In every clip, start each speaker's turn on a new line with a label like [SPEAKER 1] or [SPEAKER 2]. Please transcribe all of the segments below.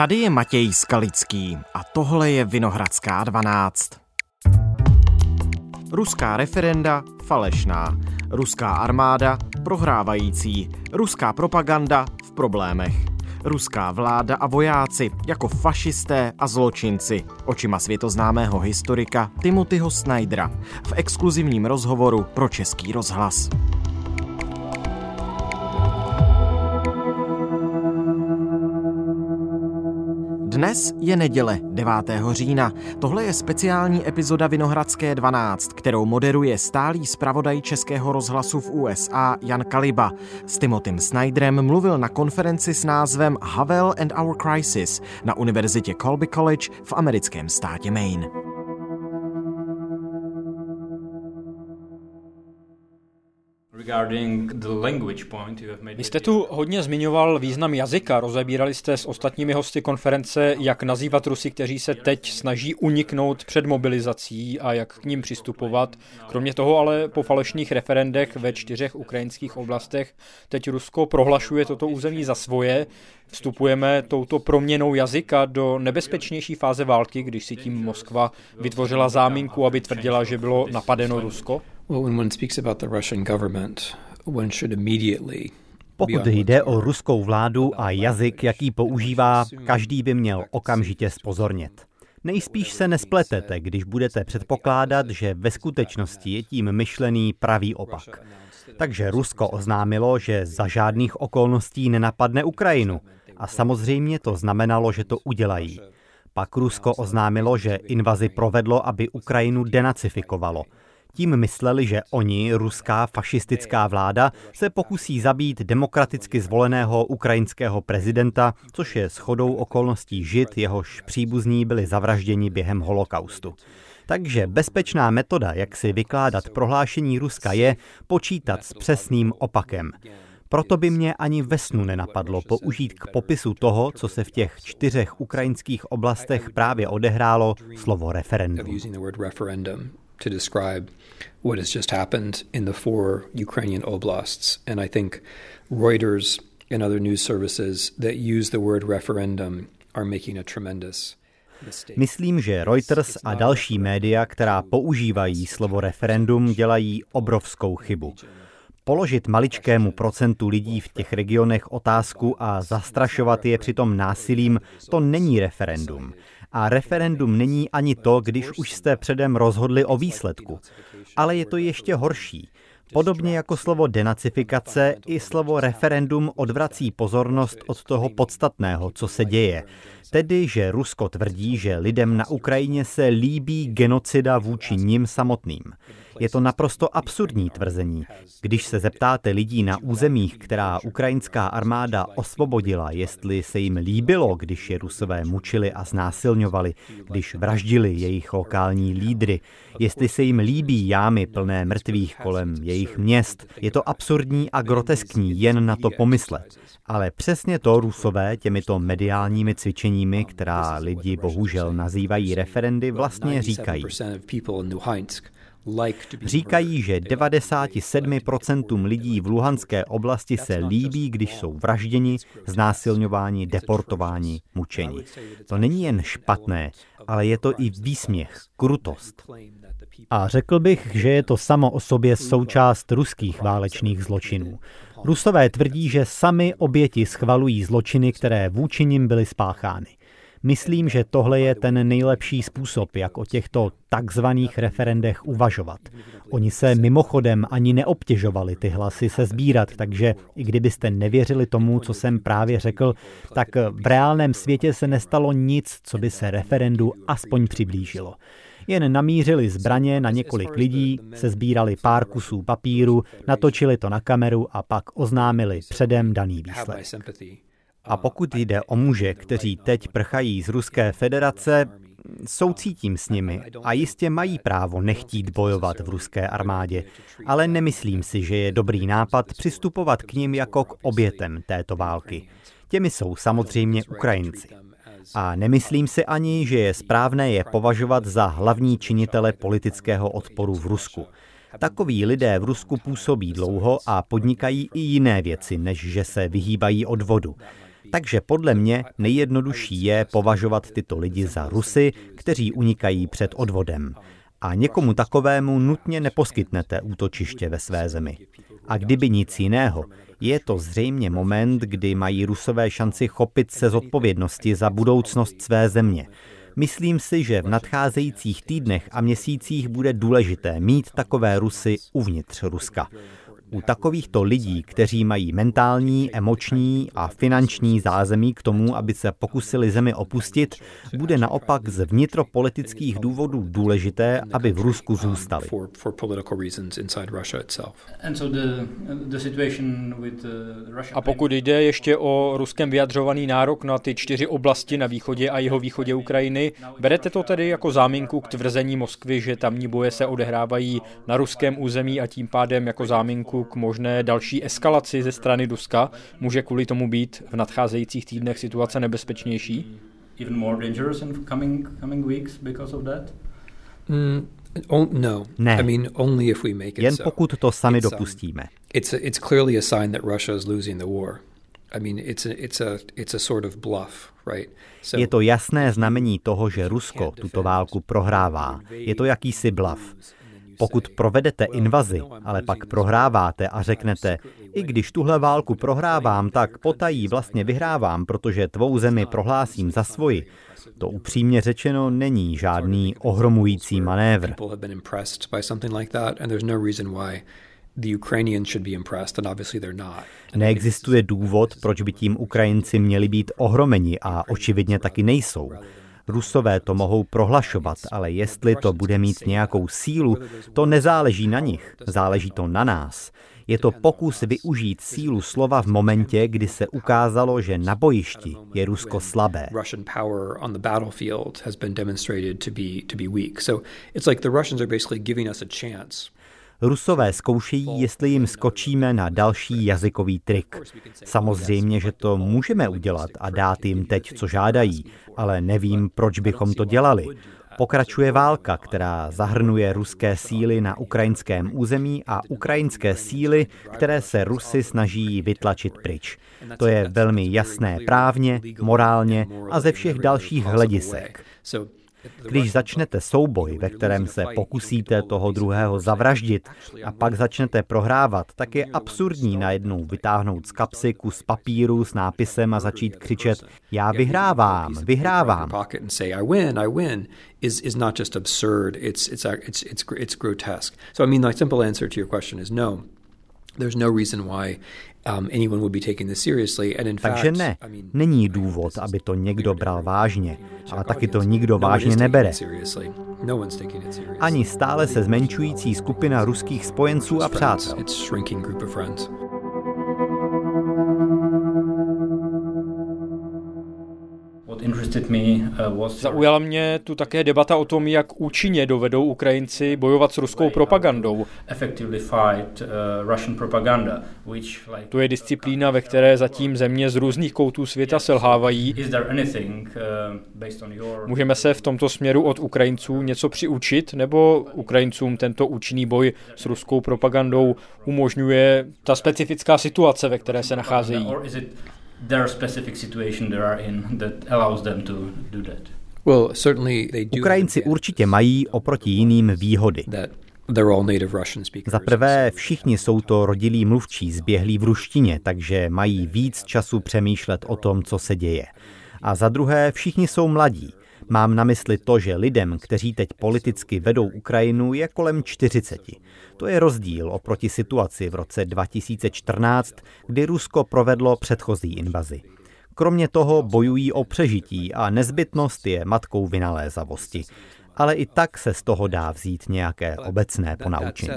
[SPEAKER 1] Tady je Matěj Skalický a tohle je Vinohradská 12. Ruská referenda falešná, ruská armáda prohrávající, ruská propaganda v problémech, ruská vláda a vojáci jako fašisté a zločinci, očima světoznámého historika Timothyho Snydera v exkluzivním rozhovoru pro Český rozhlas. Dnes je neděle 9. října. Tohle je speciální epizoda Vinohradské 12, kterou moderuje stálý zpravodaj Českého rozhlasu v USA Jan Kaliba. S Timotym Snyderem mluvil na konferenci s názvem Havel and Our Crisis na univerzitě Colby College v americkém státě Maine.
[SPEAKER 2] Vy jste tu hodně zmiňoval význam jazyka, rozebírali jste s ostatními hosty konference, jak nazývat Rusy, kteří se teď snaží uniknout před mobilizací a jak k ním přistupovat. Kromě toho ale po falešných referendech ve čtyřech ukrajinských oblastech teď Rusko prohlašuje toto území za svoje. Vstupujeme touto proměnou jazyka do nebezpečnější fáze války, když si tím Moskva vytvořila záminku, aby tvrdila, že bylo napadeno Rusko?
[SPEAKER 3] Pokud jde o ruskou vládu a jazyk, jaký používá, každý by měl okamžitě spozornět. Nejspíš se nespletete, když budete předpokládat, že ve skutečnosti je tím myšlený pravý opak. Takže Rusko oznámilo, že za žádných okolností nenapadne Ukrajinu. A samozřejmě to znamenalo, že to udělají. Pak Rusko oznámilo, že invazi provedlo, aby Ukrajinu denacifikovalo – tím mysleli, že oni, ruská fašistická vláda, se pokusí zabít demokraticky zvoleného ukrajinského prezidenta, což je shodou okolností žid, jehož příbuzní byli zavražděni během holokaustu. Takže bezpečná metoda, jak si vykládat prohlášení Ruska, je počítat s přesným opakem. Proto by mě ani ve snu nenapadlo použít k popisu toho, co se v těch čtyřech ukrajinských oblastech právě odehrálo, slovo referendum to describe what has just happened in the four Ukrainian oblasts. And I think Reuters and other news services that use the word referendum are making a tremendous Myslím, že Reuters a další média, která používají slovo referendum, dělají obrovskou chybu. Položit maličkému procentu lidí v těch regionech otázku a zastrašovat je přitom násilím, to není referendum. A referendum není ani to, když už jste předem rozhodli o výsledku. Ale je to ještě horší. Podobně jako slovo denacifikace, i slovo referendum odvrací pozornost od toho podstatného, co se děje. Tedy, že Rusko tvrdí, že lidem na Ukrajině se líbí genocida vůči nim samotným. Je to naprosto absurdní tvrzení. Když se zeptáte lidí na územích, která ukrajinská armáda osvobodila, jestli se jim líbilo, když je Rusové mučili a znásilňovali, když vraždili jejich lokální lídry, jestli se jim líbí jámy plné mrtvých kolem jejich měst, je to absurdní a groteskní jen na to pomyslet. Ale přesně to Rusové těmito mediálními cvičeními, která lidi bohužel nazývají referendy, vlastně říkají. Říkají, že 97% lidí v Luhanské oblasti se líbí, když jsou vražděni, znásilňováni, deportováni, mučeni. To není jen špatné, ale je to i výsměch, krutost. A řekl bych, že je to samo o sobě součást ruských válečných zločinů. Rusové tvrdí, že sami oběti schvalují zločiny, které vůči nim byly spáchány. Myslím, že tohle je ten nejlepší způsob, jak o těchto takzvaných referendech uvažovat. Oni se mimochodem ani neobtěžovali ty hlasy se sbírat, takže i kdybyste nevěřili tomu, co jsem právě řekl, tak v reálném světě se nestalo nic, co by se referendu aspoň přiblížilo. Jen namířili zbraně na několik lidí, se sbírali pár kusů papíru, natočili to na kameru a pak oznámili předem daný výsledek. A pokud jde o muže, kteří teď prchají z Ruské federace, soucítím s nimi a jistě mají právo nechtít bojovat v ruské armádě, ale nemyslím si, že je dobrý nápad přistupovat k ním jako k obětem této války. Těmi jsou samozřejmě Ukrajinci. A nemyslím si ani, že je správné je považovat za hlavní činitele politického odporu v Rusku. Takoví lidé v Rusku působí dlouho a podnikají i jiné věci, než že se vyhýbají odvodu. Takže podle mě nejjednodušší je považovat tyto lidi za Rusy, kteří unikají před odvodem. A někomu takovému nutně neposkytnete útočiště ve své zemi. A kdyby nic jiného, je to zřejmě moment, kdy mají Rusové šanci chopit se zodpovědnosti za budoucnost své země. Myslím si, že v nadcházejících týdnech a měsících bude důležité mít takové Rusy uvnitř Ruska. U takovýchto lidí, kteří mají mentální, emoční a finanční zázemí k tomu, aby se pokusili zemi opustit, bude naopak z vnitropolitických důvodů důležité, aby v Rusku zůstali.
[SPEAKER 2] A pokud jde ještě o ruskem vyjadřovaný nárok na ty čtyři oblasti na východě a jeho východě Ukrajiny, berete to tedy jako záminku k tvrzení Moskvy, že tamní boje se odehrávají na ruském území a tím pádem jako záminku k možné další eskalaci ze strany Ruska. Může kvůli tomu být v nadcházejících týdnech situace nebezpečnější? Even more dangerous in coming, coming weeks because of that?
[SPEAKER 3] Mm, no. Ne. I mean, only if we make it Jen pokud to sami um, dopustíme.
[SPEAKER 4] It's, a, it's clearly a sign that Russia is losing the war. I mean, it's a, it's a, it's a sort of bluff, right?
[SPEAKER 3] Je to jasné znamení toho, že Rusko tuto válku prohrává. Je to jakýsi bluff. Pokud provedete invazi, ale pak prohráváte a řeknete, i když tuhle válku prohrávám, tak potají vlastně vyhrávám, protože tvou zemi prohlásím za svoji, to upřímně řečeno není žádný ohromující manévr. Neexistuje důvod, proč by tím Ukrajinci měli být ohromeni a očividně taky nejsou. Rusové to mohou prohlašovat, ale jestli to bude mít nějakou sílu, to nezáleží na nich, záleží to na nás. Je to pokus využít sílu slova v momentě, kdy se ukázalo, že na bojišti je Rusko slabé. Rusové zkoušejí, jestli jim skočíme na další jazykový trik. Samozřejmě, že to můžeme udělat a dát jim teď, co žádají, ale nevím, proč bychom to dělali. Pokračuje válka, která zahrnuje ruské síly na ukrajinském území a ukrajinské síly, které se Rusy snaží vytlačit pryč. To je velmi jasné právně, morálně a ze všech dalších hledisek. Když začnete souboj, ve kterém se pokusíte toho druhého zavraždit a pak začnete prohrávat, tak je absurdní najednou vytáhnout z kapsy kus papíru s nápisem a začít křičet já vyhrávám, vyhrávám. So, I mean, the simple answer to your question is no. There's no reason why Takže ne, není důvod, aby to někdo bral vážně, ale taky to nikdo vážně nebere. No Ani stále se zmenšující skupina ruských spojenců a přátel.
[SPEAKER 2] Zaujala mě tu také debata o tom, jak účinně dovedou Ukrajinci bojovat s ruskou propagandou. Uh, to je disciplína, ve které zatím země z různých koutů světa selhávají. Uh, Můžeme se v tomto směru od Ukrajinců něco přiučit, nebo Ukrajincům tento účinný boj s ruskou propagandou umožňuje ta specifická situace, ve které se nacházejí? Their specific situation they are in that allows them to do that.
[SPEAKER 3] Well, certainly they do Ukrajinci určitě mají oproti jiným výhody. Za prvé, všichni jsou to rodilí mluvčí, zběhlí v ruštině, takže mají víc času přemýšlet o tom, co se děje. A za druhé, všichni jsou mladí. Mám na mysli to, že lidem, kteří teď politicky vedou Ukrajinu, je kolem 40. To je rozdíl oproti situaci v roce 2014, kdy Rusko provedlo předchozí invazi. Kromě toho bojují o přežití a nezbytnost je matkou vynalézavosti. Ale i tak se z toho dá vzít nějaké obecné ponaučení.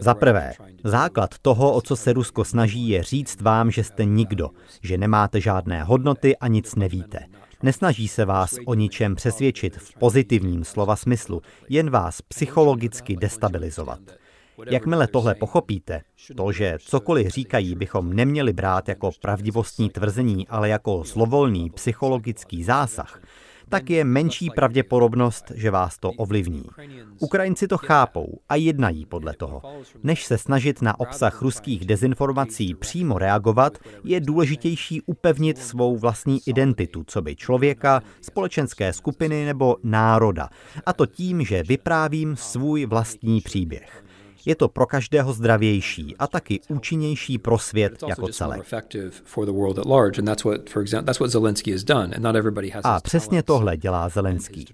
[SPEAKER 3] Za prvé, základ toho, o co se Rusko snaží, je říct vám, že jste nikdo, že nemáte žádné hodnoty a nic nevíte. Nesnaží se vás o ničem přesvědčit v pozitivním slova smyslu, jen vás psychologicky destabilizovat. Jakmile tohle pochopíte, to, že cokoliv říkají, bychom neměli brát jako pravdivostní tvrzení, ale jako zlovolný psychologický zásah, tak je menší pravděpodobnost, že vás to ovlivní. Ukrajinci to chápou a jednají podle toho. Než se snažit na obsah ruských dezinformací přímo reagovat, je důležitější upevnit svou vlastní identitu, co by člověka, společenské skupiny nebo národa. A to tím, že vyprávím svůj vlastní příběh. Je to pro každého zdravější a taky účinnější pro svět jako celek. A přesně tohle dělá Zelenský.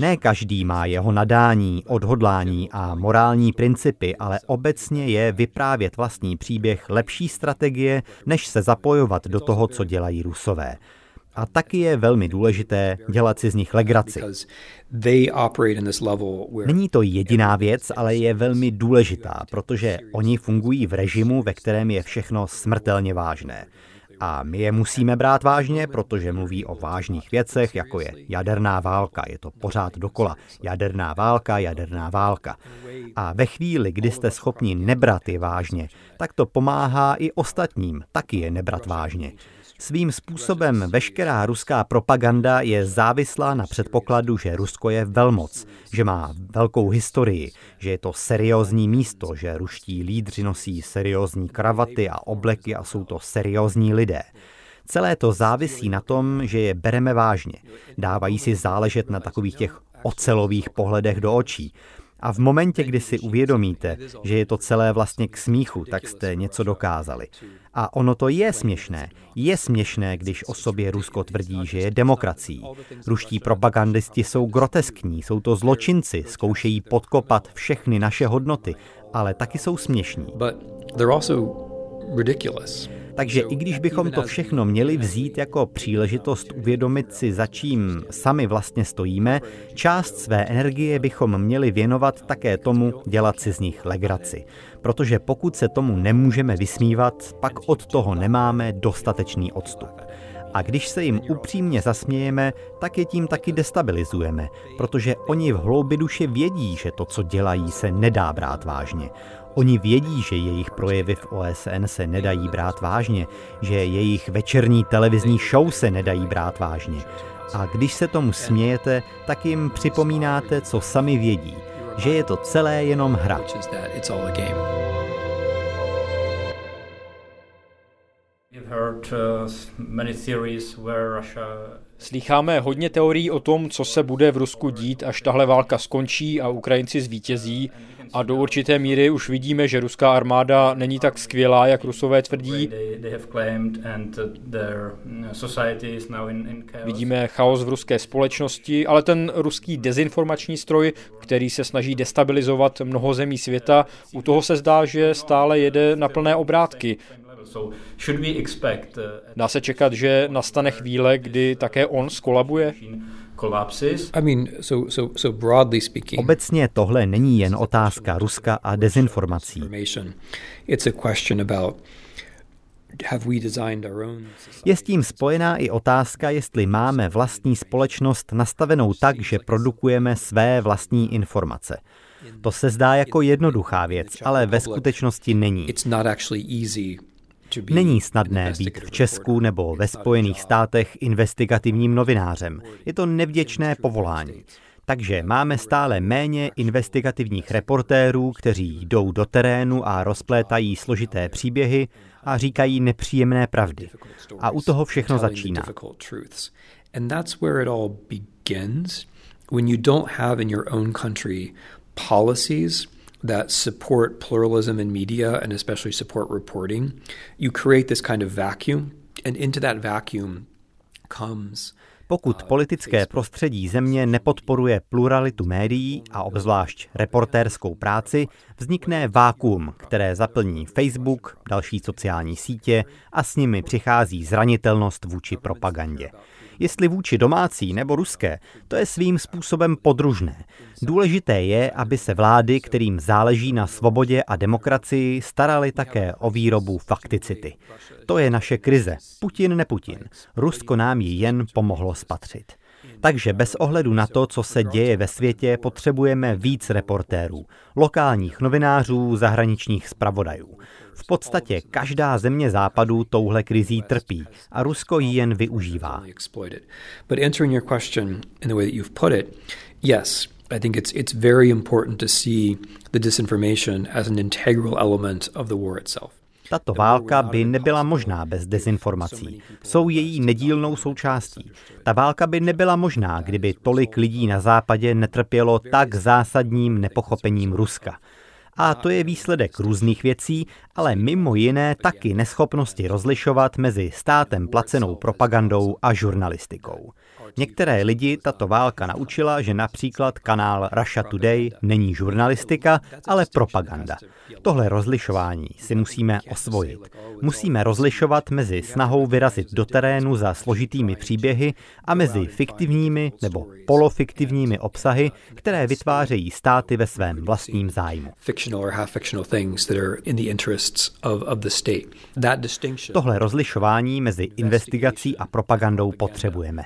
[SPEAKER 3] Ne každý má jeho nadání, odhodlání a morální principy, ale obecně je vyprávět vlastní příběh lepší strategie, než se zapojovat do toho, co dělají Rusové. A taky je velmi důležité dělat si z nich legraci. Není to jediná věc, ale je velmi důležitá, protože oni fungují v režimu, ve kterém je všechno smrtelně vážné. A my je musíme brát vážně, protože mluví o vážných věcech, jako je jaderná válka. Je to pořád dokola. Jaderná válka, jaderná válka. A ve chvíli, kdy jste schopni nebrat je vážně, tak to pomáhá i ostatním taky je nebrat vážně. Svým způsobem veškerá ruská propaganda je závislá na předpokladu, že Rusko je velmoc, že má velkou historii, že je to seriózní místo, že ruští lídři nosí seriózní kravaty a obleky a jsou to seriózní lidé. Celé to závisí na tom, že je bereme vážně. Dávají si záležet na takových těch ocelových pohledech do očí. A v momentě, kdy si uvědomíte, že je to celé vlastně k smíchu, tak jste něco dokázali. A ono to je směšné. Je směšné, když o sobě Rusko tvrdí, že je demokracií. Ruští propagandisti jsou groteskní, jsou to zločinci, zkoušejí podkopat všechny naše hodnoty, ale taky jsou směšní. Takže i když bychom to všechno měli vzít jako příležitost uvědomit si, za čím sami vlastně stojíme, část své energie bychom měli věnovat také tomu dělat si z nich legraci. Protože pokud se tomu nemůžeme vysmívat, pak od toho nemáme dostatečný odstup. A když se jim upřímně zasmějeme, tak je tím taky destabilizujeme, protože oni v hloubi duše vědí, že to, co dělají, se nedá brát vážně. Oni vědí, že jejich projevy v OSN se nedají brát vážně, že jejich večerní televizní show se nedají brát vážně. A když se tomu smějete, tak jim připomínáte, co sami vědí, že je to celé jenom hra.
[SPEAKER 2] Slycháme hodně teorií o tom, co se bude v Rusku dít, až tahle válka skončí a Ukrajinci zvítězí. A do určité míry už vidíme, že ruská armáda není tak skvělá, jak rusové tvrdí. Vidíme chaos v ruské společnosti, ale ten ruský dezinformační stroj, který se snaží destabilizovat mnoho zemí světa, u toho se zdá, že stále jede na plné obrátky. Uh, Dá se čekat, že nastane chvíle, kdy také on skolabuje?
[SPEAKER 3] Obecně tohle není jen otázka Ruska a dezinformací. Je s tím spojená i otázka, jestli máme vlastní společnost nastavenou tak, že produkujeme své vlastní informace. To se zdá jako jednoduchá věc, ale ve skutečnosti není. Není snadné být v Česku nebo ve Spojených státech investigativním novinářem. Je to nevděčné povolání. Takže máme stále méně investigativních reportérů, kteří jdou do terénu a rozplétají složité příběhy a říkají nepříjemné pravdy. A u toho všechno začíná. When you don't have in your own country policies that support pluralism in media and especially support reporting, you create this kind of vacuum, and into that vacuum comes pokud politické prostředí země nepodporuje pluralitu médií a obzvlášť reportérskou práci, vznikne vákuum, které zaplní Facebook, další sociální sítě a s nimi přichází zranitelnost vůči propagandě. Jestli vůči domácí nebo ruské, to je svým způsobem podružné. Důležité je, aby se vlády, kterým záleží na svobodě a demokracii, starali také o výrobu fakticity. To je naše krize. Putin neputin. Rusko nám ji jen pomohlo spatřit. Takže bez ohledu na to, co se děje ve světě, potřebujeme víc reportérů, lokálních novinářů, zahraničních zpravodajů. V podstatě každá země západu touhle krizí trpí a Rusko ji jen využívá. I think it's it's very important to see the disinformation as an integral element of the war itself. Tato válka by nebyla možná bez dezinformací. Jsou její nedílnou součástí. Ta válka by nebyla možná, kdyby tolik lidí na západě netrpělo tak zásadním nepochopením Ruska. A to je výsledek různých věcí, ale mimo jiné taky neschopnosti rozlišovat mezi státem placenou propagandou a žurnalistikou. Některé lidi tato válka naučila, že například kanál Russia Today není žurnalistika, ale propaganda. Tohle rozlišování si musíme osvojit. Musíme rozlišovat mezi snahou vyrazit do terénu za složitými příběhy a mezi fiktivními nebo polofiktivními obsahy, které vytvářejí státy ve svém vlastním zájmu. Tohle rozlišování mezi investigací a propagandou potřebujeme.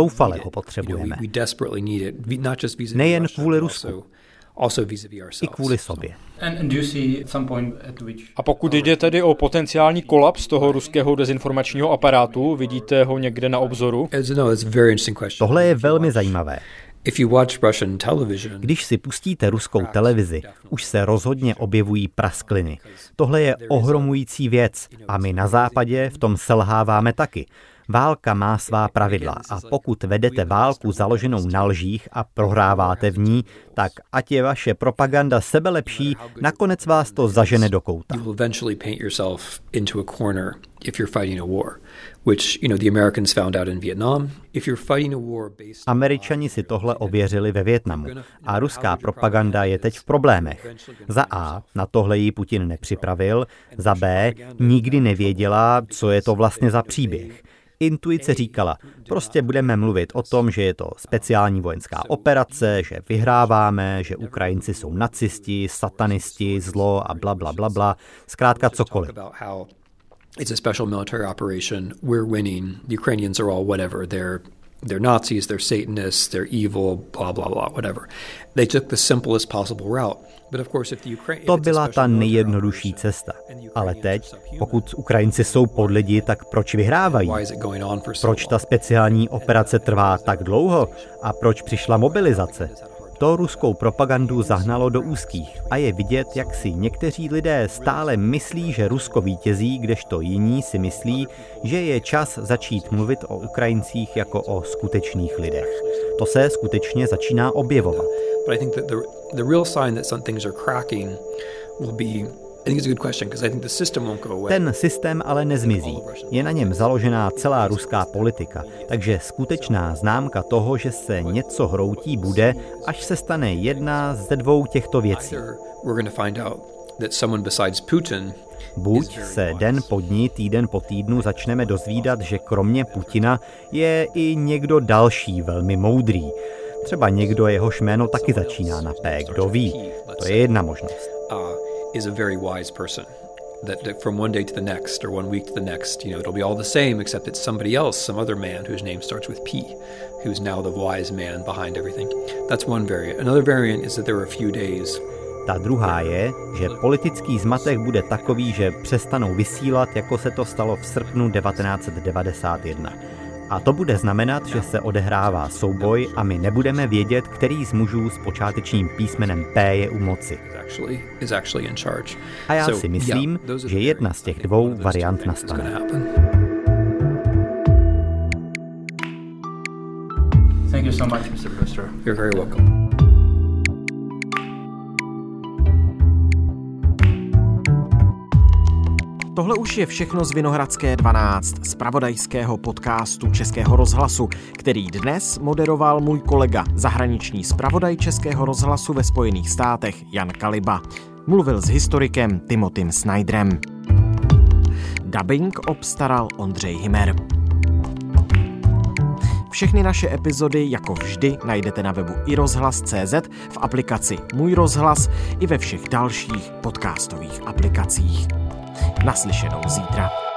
[SPEAKER 3] Zoufale ho potřebujeme. Nejen kvůli Rusku, i kvůli sobě.
[SPEAKER 2] A pokud jde tedy o potenciální kolaps toho ruského dezinformačního aparátu, vidíte ho někde na obzoru?
[SPEAKER 3] No, Tohle je velmi zajímavé. Když si pustíte ruskou televizi, už se rozhodně objevují praskliny. Tohle je ohromující věc a my na západě v tom selháváme taky. Válka má svá pravidla a pokud vedete válku založenou na lžích a prohráváte v ní, tak ať je vaše propaganda sebelepší, nakonec vás to zažene do kouta. Američani si tohle ověřili ve Větnamu a ruská propaganda je teď v problémech. Za A, na tohle ji Putin nepřipravil, za B, nikdy nevěděla, co je to vlastně za příběh. Intuice říkala, prostě budeme mluvit o tom, že je to speciální vojenská operace, že vyhráváme, že Ukrajinci jsou nacisti, satanisti, zlo a bla, bla, bla, bla. Zkrátka cokoliv. It's a special military operation. We're winning. The Ukrainians are all whatever. They're they're Nazis, they're Satanists, they're evil, blah, blah, blah, whatever. They took the simplest possible route. To byla ta nejjednodušší cesta. Ale teď, pokud Ukrajinci jsou pod lidi, tak proč vyhrávají? Proč ta speciální operace trvá tak dlouho? A proč přišla mobilizace? To ruskou propagandu zahnalo do úzkých a je vidět, jak si někteří lidé stále myslí, že Rusko vítězí, kdežto jiní si myslí, že je čas začít mluvit o Ukrajincích jako o skutečných lidech. To se skutečně začíná objevovat. Ten systém ale nezmizí. Je na něm založená celá ruská politika, takže skutečná známka toho, že se něco hroutí, bude, až se stane jedna ze dvou těchto věcí. Buď se den po dní, týden po týdnu začneme dozvídat, že kromě Putina je i někdo další velmi moudrý. Třeba někdo, jehož jméno taky začíná na P, kdo ví. To je jedna možnost. Is a very wise person. That, from one day to the next or one week to the next, you know, it'll be all the same, except it's somebody else, some other man whose name starts with P, who's now the wise man behind everything. That's one variant. Another variant is that there are a few days Ta druhá je, že politický zmatek bude takový, že přestanou vysílat, jako se to stalo v srpnu 1991. A to bude znamenat, že se odehrává souboj a my nebudeme vědět, který z mužů s počátečním písmenem P je u moci. A já si myslím, že jedna z těch dvou variant nastane. Thank you so much, Mr. Brewster. You're very welcome.
[SPEAKER 1] Tohle už je všechno z Vinohradské 12, z pravodajského podcastu Českého rozhlasu, který dnes moderoval můj kolega, zahraniční zpravodaj Českého rozhlasu ve Spojených státech Jan Kaliba. Mluvil s historikem Timotym Snyderem. Dubbing obstaral Ondřej Himer. Všechny naše epizody, jako vždy, najdete na webu rozhlas.cz, v aplikaci Můj rozhlas i ve všech dalších podcastových aplikacích. Naslyšenou zítra.